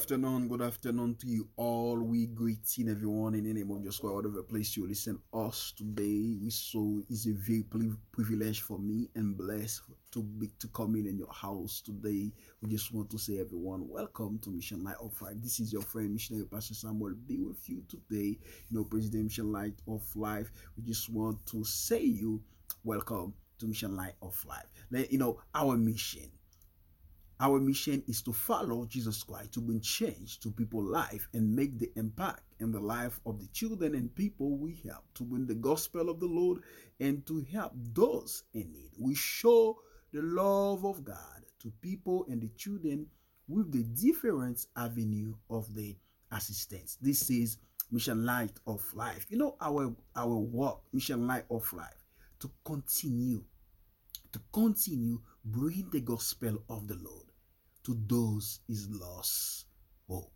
Afternoon, good afternoon to you all. We greeting everyone in the name of Christ, whatever place you listen us today. We so is a very privilege for me and blessed to be to come in in your house today. We just want to say everyone, welcome to Mission Light of Life. This is your friend missionary Pastor Samuel. Be with you today. You know, President Mission Light of Life. We just want to say you welcome to Mission Light of Life. You know, our mission our mission is to follow Jesus Christ, to bring change to people's life and make the impact in the life of the children and people we help, to bring the gospel of the Lord and to help those in need. We show the love of God to people and the children with the different avenue of the assistance. This is Mission Light of Life. You know, our our work, Mission Light of Life, to continue, to continue bring the gospel of the Lord to those is lost hope.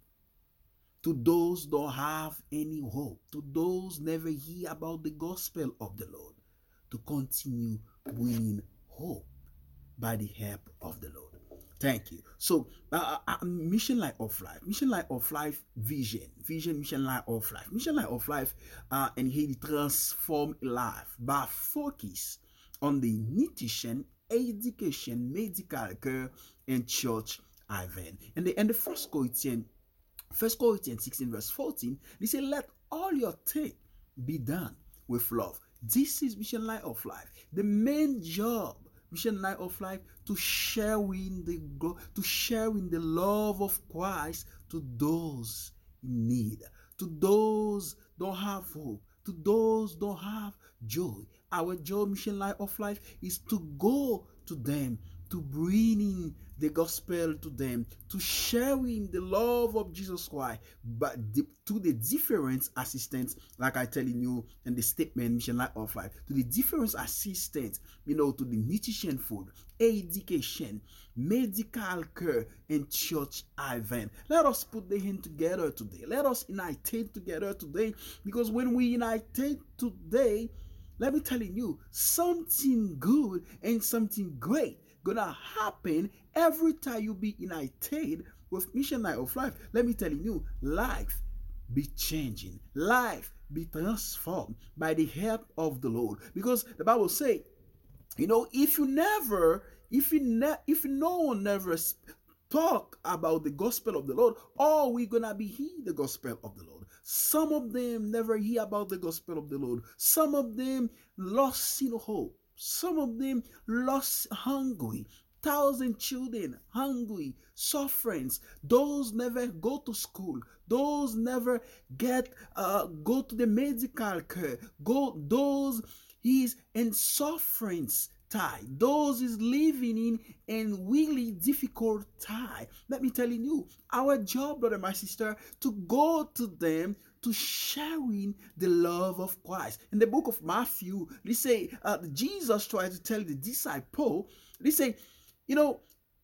To those don't have any hope, to those never hear about the gospel of the Lord, to continue winning hope by the help of the Lord. Thank you. So, uh, uh, uh, mission light of life, mission light of life, vision, vision, mission light of life, mission light of life, uh, and he transform life by focus on the nutrition education, medical care, and church event. And the, and the first Corinthians, first Corinthians 16, verse 14, they say, Let all your take be done with love. This is mission light of life. The main job, mission light of life, to share in the to share in the love of Christ to those in need, to those don't have hope, to those don't have joy. Our job, mission life of life, is to go to them, to bring in the gospel to them, to sharing the love of Jesus Christ, but the, to the different assistants, like I telling you in the statement, mission life of life, to the different assistants, you know, to the nutrition food, education, medical care, and church event. Let us put the hand together today. Let us unite together today, because when we unite today, let me tell you, something good and something great gonna happen every time you be united with mission light of life. Let me tell you, life be changing, life be transformed by the help of the Lord. Because the Bible say, you know, if you never, if you ne- if no one never talk about the gospel of the Lord, all we gonna be hear the gospel of the Lord. Some of them never hear about the gospel of the Lord. Some of them lost in hope. Some of them lost hungry. Thousand children hungry, sufferings. Those never go to school. Those never get uh, go to the medical care. Go those is in sufferings Those is living in in really difficult time. Let me tell you, our job, brother, my sister, to go to them to sharing the love of Christ. In the book of Matthew, they say uh, Jesus tried to tell the disciple, they say, you know,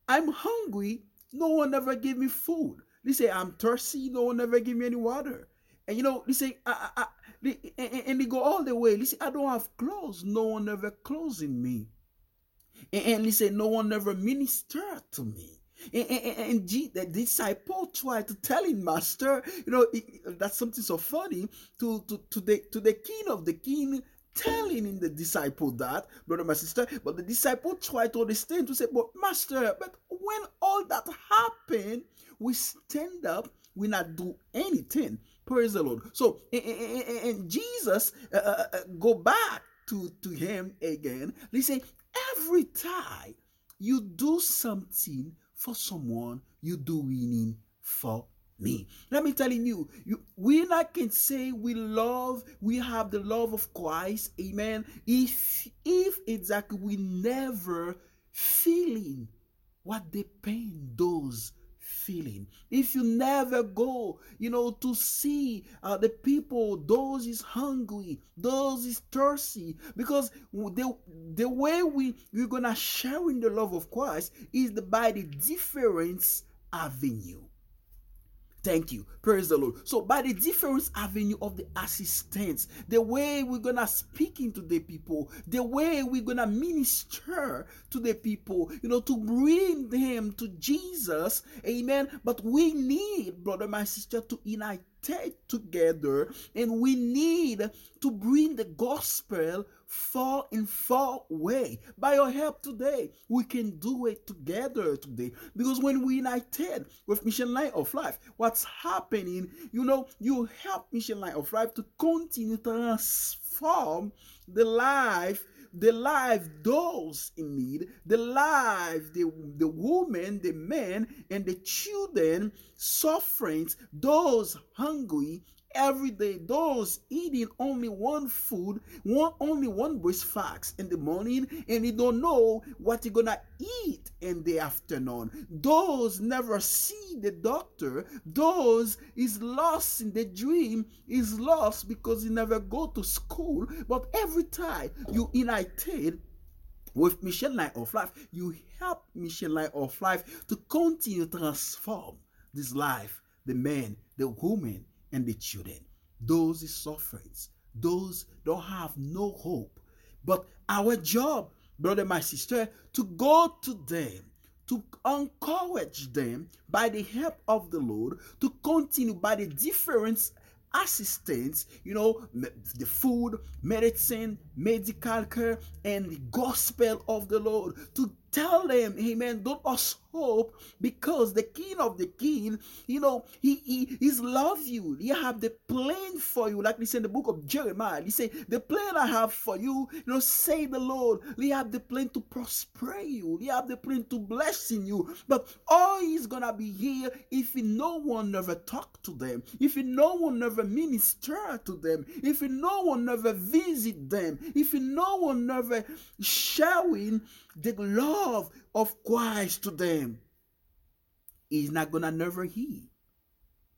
I'm hungry, no one ever gave me food. They say I'm thirsty, no one ever gave me any water. And you know, they say, I, I, I, and they go all the way. They say, I don't have clothes, no one ever clothes in me. And, he said, no one ever ministered to me. And, the disciple tried to tell him, Master, you know, that's something so funny to, to, to, the, to the king of the king telling in the disciple that, brother, my sister, but the disciple tried to understand to say, but master, but when all that happened, we stand up, we not do anything. Praise the Lord. So, and, and Jesus uh, uh, uh, go back to, to him again. Listen, every time you do something for someone, you do winning for me. Let me telling you, you we not can say we love, we have the love of Christ, amen. If if exactly we never feeling what the pain does feeling. If you never go you know to see uh, the people those is hungry those is thirsty because the the way we we're gonna share in the love of christ is the, by the difference avenue Thank you. Praise the Lord. So, by the different avenue of the assistance, the way we're gonna speaking to the people, the way we're gonna minister to the people, you know, to bring them to Jesus, amen. But we need, brother, my sister, to unite together and we need to bring the gospel far in far away. By your help today, we can do it together today. Because when we united with Mission Light of Life, what's happening, you know, you help Mission Light of Life to continue to transform the life the life those in need, the life the, the woman, the men, and the children suffering, those hungry, every day those eating only one food one only one breakfast in the morning and you don't know what you're gonna eat in the afternoon. Those never see the doctor. Those is lost in the dream is lost because you never go to school. But every time you united with mission light of life you help mission light of life to continue transform this life the man the woman and the children. Those sufferings. Those don't have no hope. But our job, brother, my sister, to go to them, to encourage them by the help of the Lord, to continue by the different assistance, you know, the food, medicine, medical care, and the gospel of the Lord, to tell them, amen, don't us hope because the king of the king, you know, he, he he's love you. He have the plan for you. Like we say in the book of Jeremiah, he say, the plan I have for you, you know, say the Lord. He have the plan to prosper you. He have the plan to blessing you. But all he's gonna be here if no one never talk to them, if no one never minister to them, if no one never visit them, if no one never showing the love of Christ to them, He's not gonna never hear.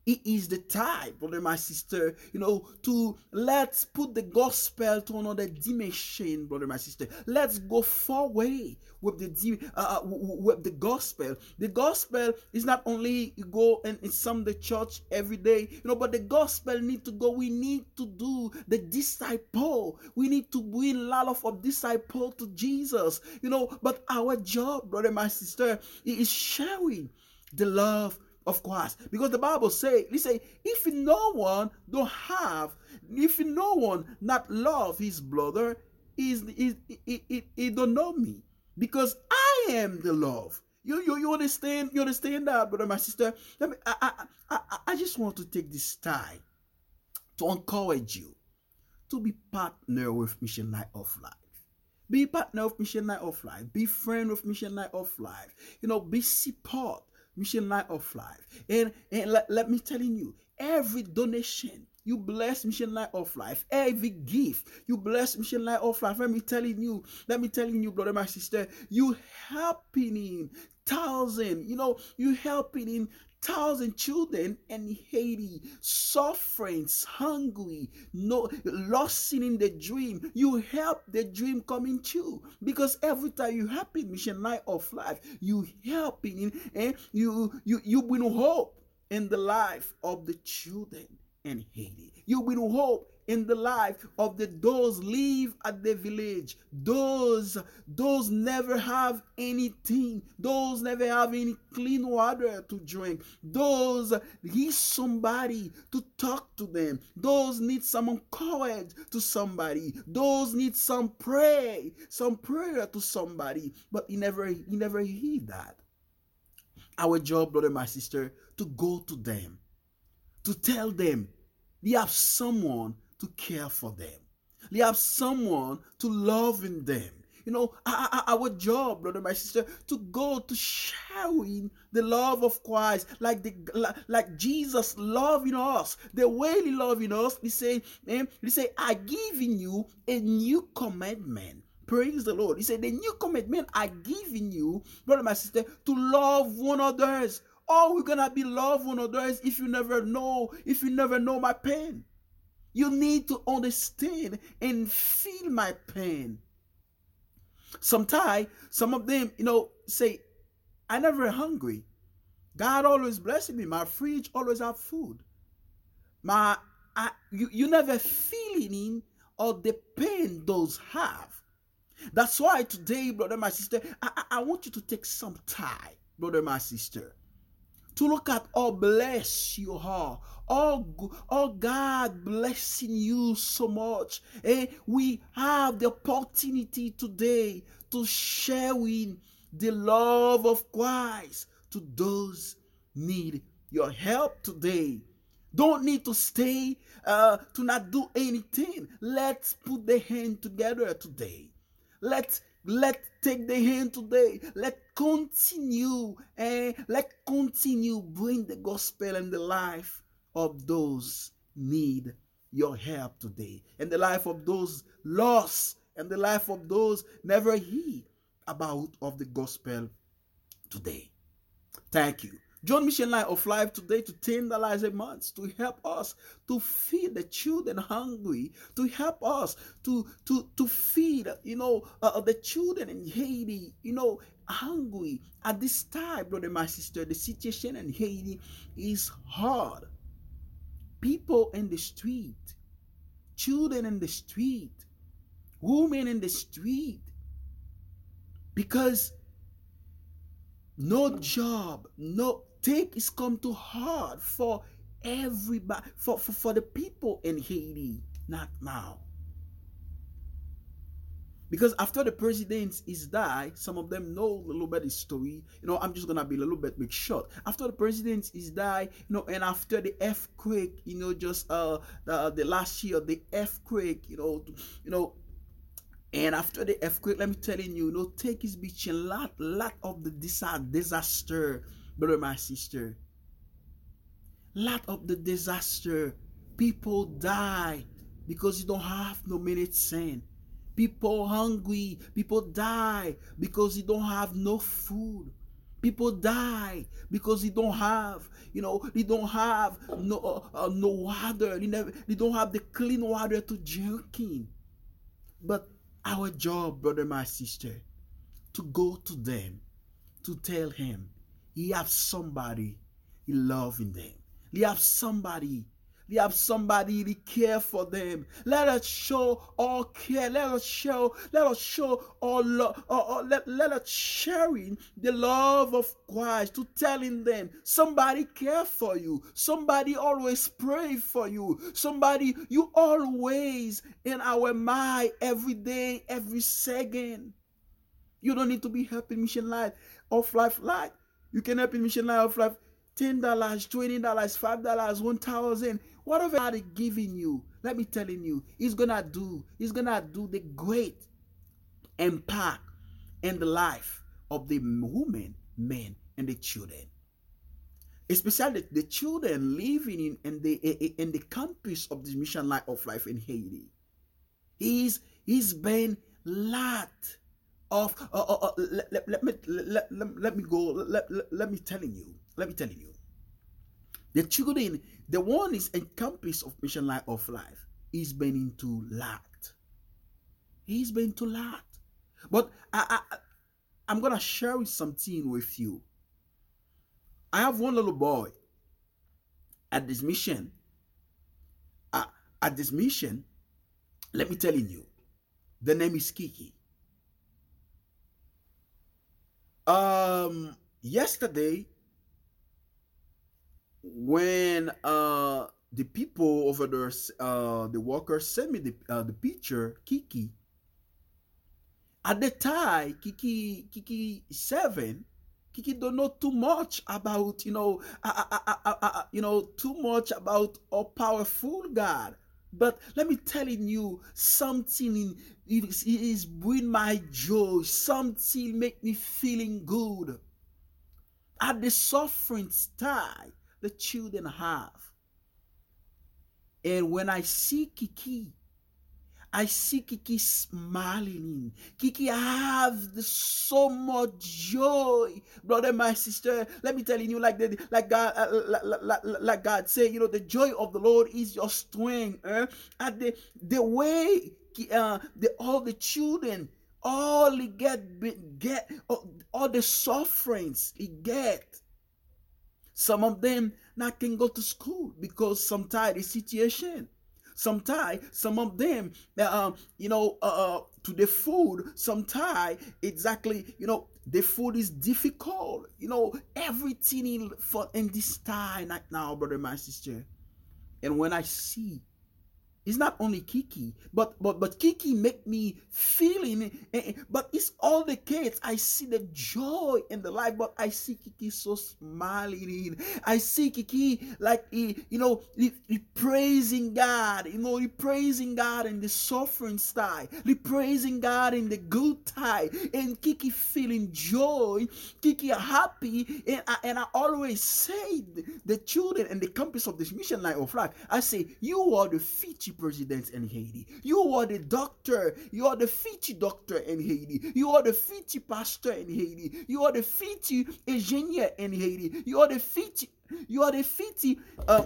It is the time, brother, my sister, you know, to let's put the gospel to another dimension, brother, my sister. Let's go far away with the uh, uh with the gospel. The gospel is not only you go and some the church every day, you know, but the gospel need to go. We need to do the disciple. We need to bring a lot of disciple to Jesus, you know. But our job, brother, my sister, is sharing the love of course because the bible say he say if no one don't have if no one not love his brother is he, he, don't know me. Because i am the love. You, you, you understand you understand that brother my sister? Me, I, I, I, I just want to take this time to encourage you to be partner with mission light of life. Be partner of mission light of life. Be friend with mission light of life. You know be support Mission Light of Life. And, and let, let me telling you, every donation you bless Mission Light of Life. Every gift you bless Mission Light of Life. Let me telling you, let me telling you, brother, my sister, you helping in thousand. You know, you helping in thousand children in Haiti, suffering, hungry, no lost in the dream. You help the dream coming true because every time you in Mission Light of Life, you helping and you you you bring hope in the life of the children in Haiti. You bring hope in the life of the those live at the village. Those those never have anything. Those never have any clean water to drink. Those need somebody to talk to them. Those need some encourage to somebody. Those need some pray some prayer to somebody. But he never he never hear that. Our job brother my sister to go to them to tell them they have someone to care for them. They have someone to love in them. You know, our job, brother, my sister, to go to sharing the love of Christ, like the like Jesus loving us, the way He loving us. He say, eh, He say, I giving you a new commandment. Praise the Lord. He said, the new commandment I giving you, brother, my sister, to love one another. Oh, we're gonna be love one another if you never know, if you never know my pain. You need to understand and feel my pain. Sometimes, some of them, you know, say, I never hungry. God always blessing me. My fridge always have food. My I, you, you never feeling of the pain those have. That's why today, brother, my sister, I, I want you to take some time, brother, my sister, to look at how blessed you are. Oh, oh God blessing you so much. And we have the opportunity today to share with the love of Christ to those need your help today. Don't need to stay uh, to not do anything. Let's put the hand together today. Let's let take the hand today. Let continue and eh? let continue bring the gospel and the life of those need your help today, and the life of those lost, and the life of those never hear about of the gospel today. Thank you. Join Mission Light of Life today to $10 a month to help us to feed the children hungry, to help us to to to feed, you know, uh, the children in Haiti, you know, hungry. At this time, brother, my sister, the situation in Haiti is hard. People in the street, children in the street, women in the street, because no job, no take is come too hard for everybody, for, for, for the people in Haiti, not now. Because after the president is died, some of them know a little bit story. You know, I'm just gonna be a little bit big short. After the president is died, you know, and after the earthquake, you know, just uh the, the last year, the earthquake, you know, you know, and after the earthquake, let me tell you, you know, take his beach a lot, lot of the disaster brother, my sister. Lot of the disaster. People die because you don't have no minute sin. People hungry. People die because they don't have no food. People die because they don't have, you know, they don't have no uh, uh, no water. They never, they don't have the clean water to drink in. But our job, brother, my sister, to go to them, to tell him, he have somebody he loving them. He have somebody. He have somebody to care for them. Let us show all care. Let us show. Let us show all love. let, let us sharing the love of Christ to telling them somebody care for you. Somebody always pray for you. Somebody you always in our mind every day, every second. You don't need to be helping mission life of life life. You can help in Mission Light of Life $10, $20, $5, 1000 whatever God giving you, let me telling you, He's gonna do, He's gonna do the great impact in the life of the women, men, and the children. Especially the, the children living in, in the in the campus of the mission life of life in Haiti. He's he's been lot of uh, uh, uh, let, let, let, me let, let, let me go let, let, let me telling you let me telling you the children the one is encompass of mission life of life. He's been into lot he's been to lot but I, I i'm gonna share something with you. I have one little boy. At this mission uh, at this mission let me telling you the name is kiki. Um, yesterday, when uh the people over there, uh, the workers sent me the uh, the picture, Kiki. At the time, Kiki Kiki seven, Kiki don't know too much about you know, you know too much about a powerful God. But let me telling you something it is, it is bring my joy. Something make me feeling good. At the suffering time the children have. And when I see Kiki, I see Kiki smiling. Kiki have so much joy, brother, my sister. Let me tell you, like the, like God, uh, like, like, God say, you know, the joy of the Lord is your strength. Eh? And the the way uh, the all the children, all he get get all, all the sufferings he get Some of them not can go to school because sometimes the situation. Sometimes some of them, uh, you know, uh, uh to the food. Sometimes exactly, you know, the food is difficult. You know, everything in for in this time right now, brother, my sister. And when I see it's not only Kiki, but but but Kiki make me feeling. Eh, eh, but it's all the kids. I see the joy in the life, but I see Kiki so smiling. I see Kiki like he, you know, he, he praising God. You know, he praising God in the suffering style. He praising God in the good time. And Kiki feeling joy. Kiki happy. And I, and I always say the children and the campus of this mission line of life. I say you are the future president in Haiti. You are the doctor. You are the Fiji doctor in Haiti. You are the Fiji pastor in Haiti. You are the Fiji engineer in Haiti. You are the Fiji. You are the Fiji. Uh,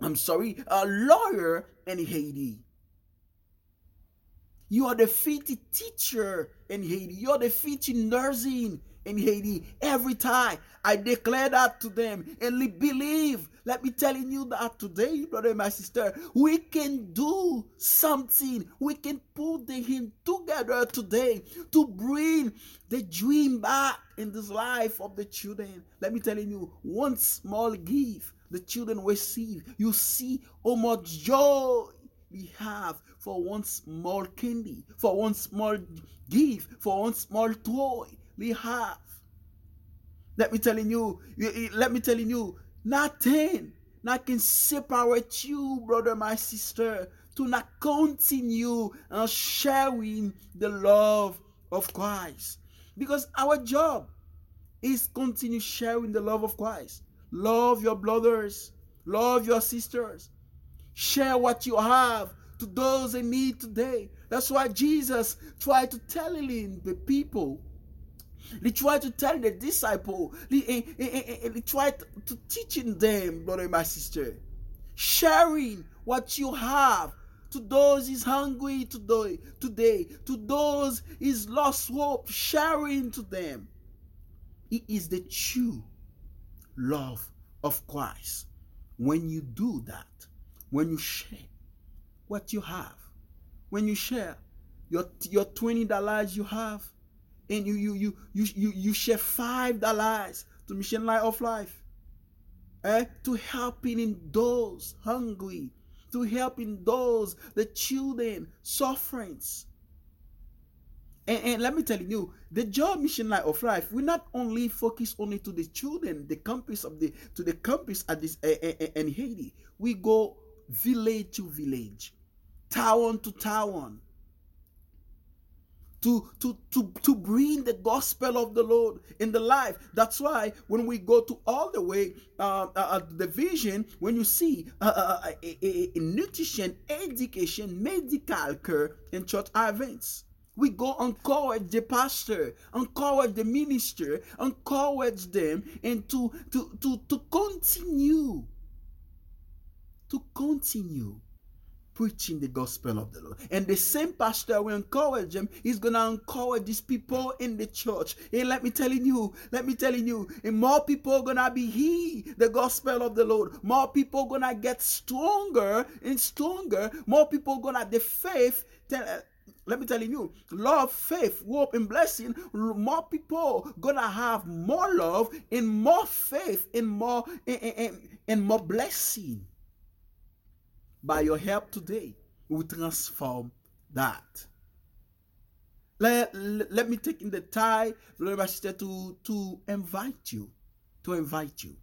I'm sorry, a lawyer in Haiti. You are the Fiji teacher in Haiti. You are the Fiji nursing in Haiti every time. I declare that to them and believe. Let me telling you that today, brother and my sister, we can do something. We can put the hand together today to bring the dream back in this life of the children. Let me telling you, one small gift the children receive. You see how much joy we have for one small candy, for one small gift, for one small toy we have. Let me telling you, let me telling you, nothing that can separate you, brother, my sister, to not continue uh, sharing the love of Christ. Because our job is continue sharing the love of Christ. Love your brothers, love your sisters. Share what you have to those in need today. That's why Jesus tried to tell the people he tried to tell the disciple. He, he, he, he tried to teaching them, brother and my sister. Sharing what you have to those is hungry today, today, to those is lost hope, sharing to them. It is the true love of Christ. When you do that, when you share what you have, when you share your your twenty dollars you have, and you you you you you, you share five dollars to Mission Light of Life. Eh? To helping in those hungry, to helping those the children sufferings. And, and, let me tell you, the job mission light of life, we not only focus only to the children, the campus of the to the campus at this uh, in Haiti. We go village to village, town to town, to, to, to, to bring the gospel of the Lord in the life. That's why when we go to all the way uh, uh, uh the vision, when you see uh, uh, uh a, a, a nutrition, education, medical care in church events. We go encourage the pastor, encourage the minister, encourage them, and to to to to continue, to continue preaching the gospel of the Lord. And the same pastor will encourage them. He's gonna encourage these people in the church. And let me telling you, let me telling you, and more people are gonna be he the gospel of the Lord. More people gonna get stronger and stronger. More people gonna the faith. Tell, let me tell you, love, faith, hope, and blessing. More people gonna have more love and more faith and more and, and, and more blessing by your help today, we will transform that. Let, let, me take in the time, brother sister, to, to invite you, to invite you.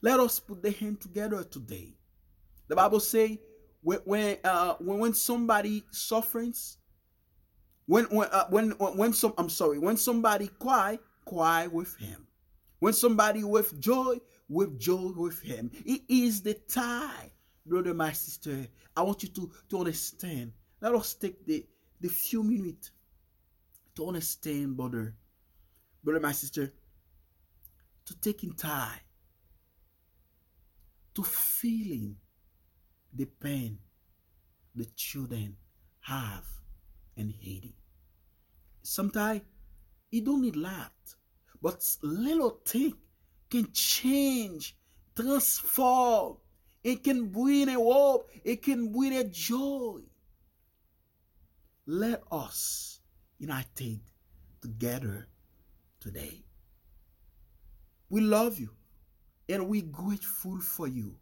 Let us put the hand together today. The Bible say when when uh, when, when somebody suffers, when when uh, when when some I'm sorry, when somebody cry, cry with him. When somebody with joy, with joy with him. It is the time brother, my sister, I want you to, to understand. Let us take the, the few minutes to understand, brother, brother, my sister, to taking time, to feeling the pain the children have in Haiti. Sometimes it don't need lot, but little thing can change, transform, it can bring a hope, it can bring a joy. Let us united together today. We love you and we're grateful for you.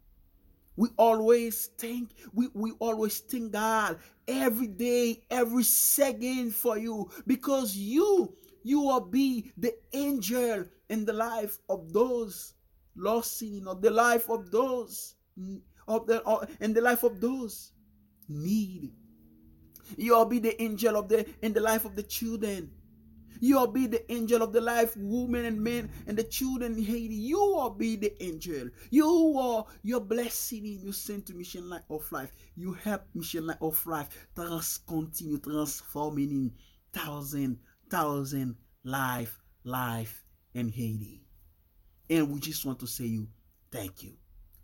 We always think, we, we always thank God every day, every second for you because you, you will be the angel in the life of those lost in or the life of those of the or in the life of those need. You will be the angel of the in the life of the children you will be the angel of the life, women and men, and the children in Haiti. You will be the angel. You are your blessing you send to Mission Life of Life. You help Mission Life of Life trans continue transforming in thousand, thousand life, life in Haiti. And we just want to say you thank you.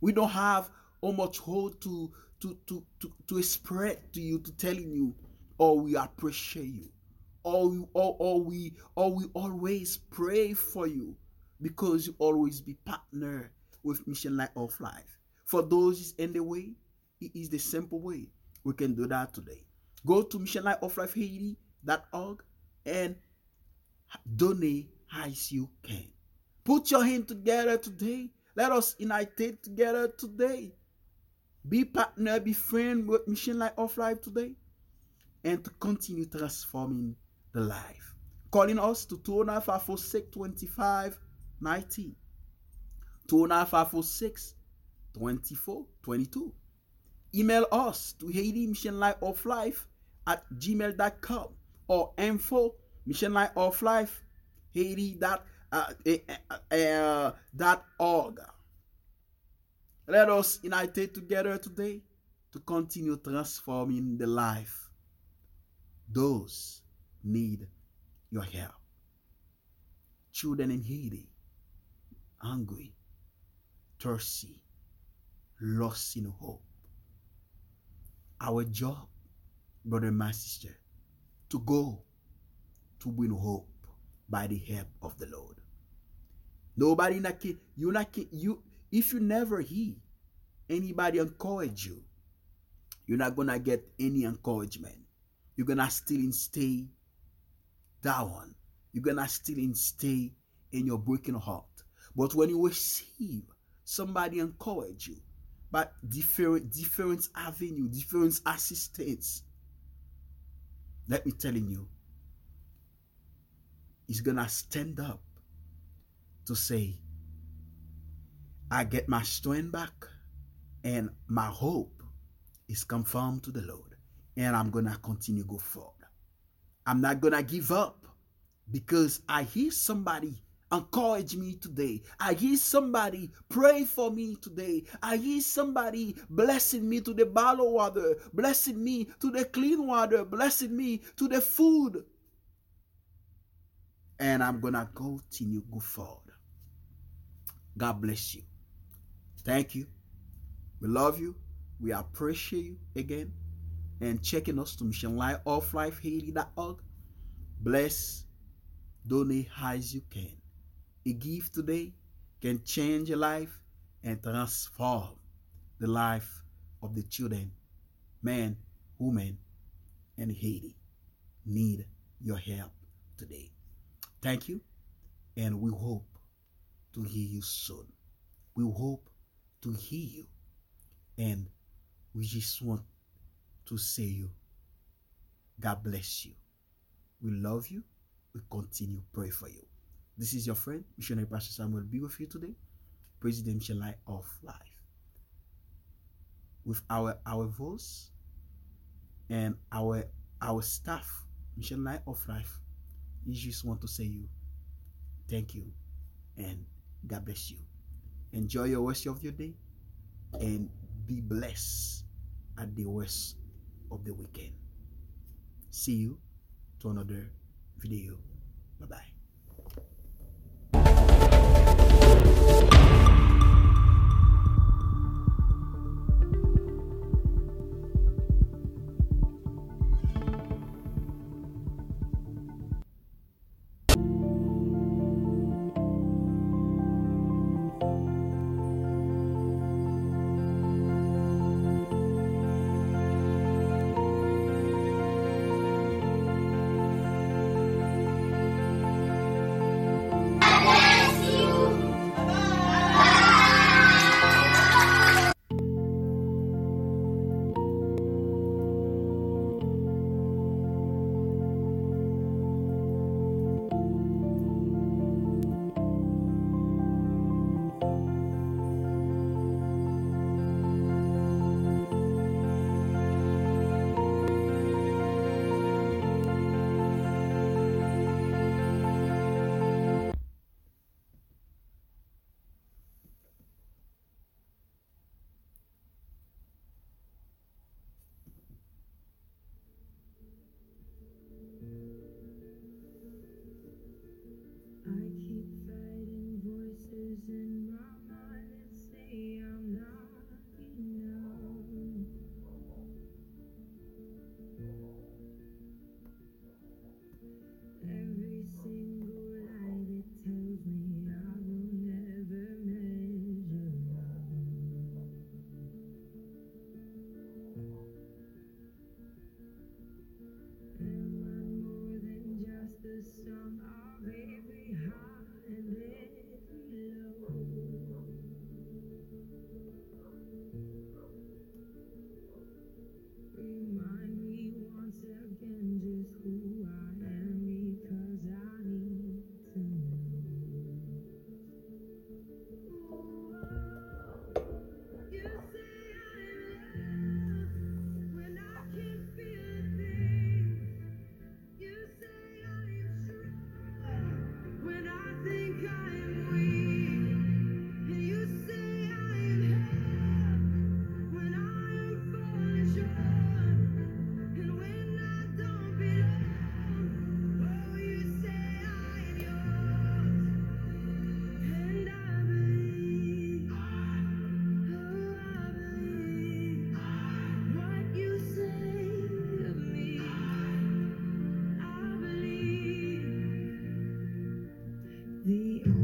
We don't have how much hope to to to to, to spread to you to telling you, oh we appreciate you. Or, or, or we or we always pray for you because you always be partner with mission light of life. For those in the way it is the simple way we can do that today. Go to mission light of life haiti.org and donate as you can. Put your hand together today let us unite together today be partner be friend with mission light of life today and to continue transforming the life. Calling us to 209 25 19. 209 24 22. Email us to Haiti Mission Light of Life at gmail.com or info mission light of life Haiti dot, uh, uh, dot org. Let us unite together today to continue transforming the life. Those need your help. Children in Haiti, hungry, thirsty, lost in hope. Our job, brother and my sister, to go to win hope by the help of the Lord. Nobody not you not you if you never hear anybody encourage you, you're not gonna get any encouragement. You're gonna still in stay down, you're gonna still in stay in your broken heart. But when you receive somebody encourage you, but different different avenue, different assistance, let me telling you, he's gonna stand up to say, I get my strength back and my hope is confirmed to the Lord. And I'm gonna continue go forward. I'm not gonna give up because I hear somebody encourage me today. I hear somebody pray for me today. I hear somebody blessing me to the bottled water, blessing me to the clean water, blessing me to the food. And I'm gonna continue go forward. God bless you. Thank you. We love you. We appreciate you again and checking us to Mission Life of Life Haiti.org. Bless, donate as you can. A gift today can change your life and transform the life of the children, men, women, and Haiti need your help today. Thank you, and we hope to hear you soon. We hope to hear you, and we just want to say you. God bless you. We love you. We continue pray for you. This is your friend, Missionary Pastor Samuel be with you today, Presidential Light of Life. With our our voice and our our staff, Mission Light of Life, we just want to say you thank you and God bless you. Enjoy your rest of your day and be blessed at the rest of the weekend. See you to another video. Bye bye. the